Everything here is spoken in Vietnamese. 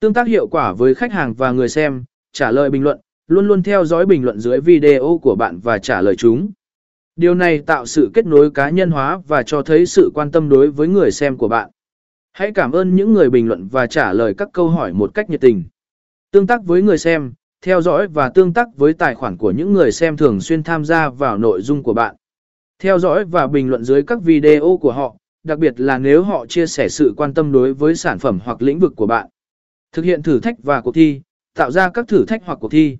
Tương tác hiệu quả với khách hàng và người xem, trả lời bình luận, luôn luôn theo dõi bình luận dưới video của bạn và trả lời chúng. Điều này tạo sự kết nối cá nhân hóa và cho thấy sự quan tâm đối với người xem của bạn. Hãy cảm ơn những người bình luận và trả lời các câu hỏi một cách nhiệt tình. Tương tác với người xem, theo dõi và tương tác với tài khoản của những người xem thường xuyên tham gia vào nội dung của bạn. Theo dõi và bình luận dưới các video của họ, đặc biệt là nếu họ chia sẻ sự quan tâm đối với sản phẩm hoặc lĩnh vực của bạn. Thực hiện thử thách và cuộc thi, tạo ra các thử thách hoặc cuộc thi.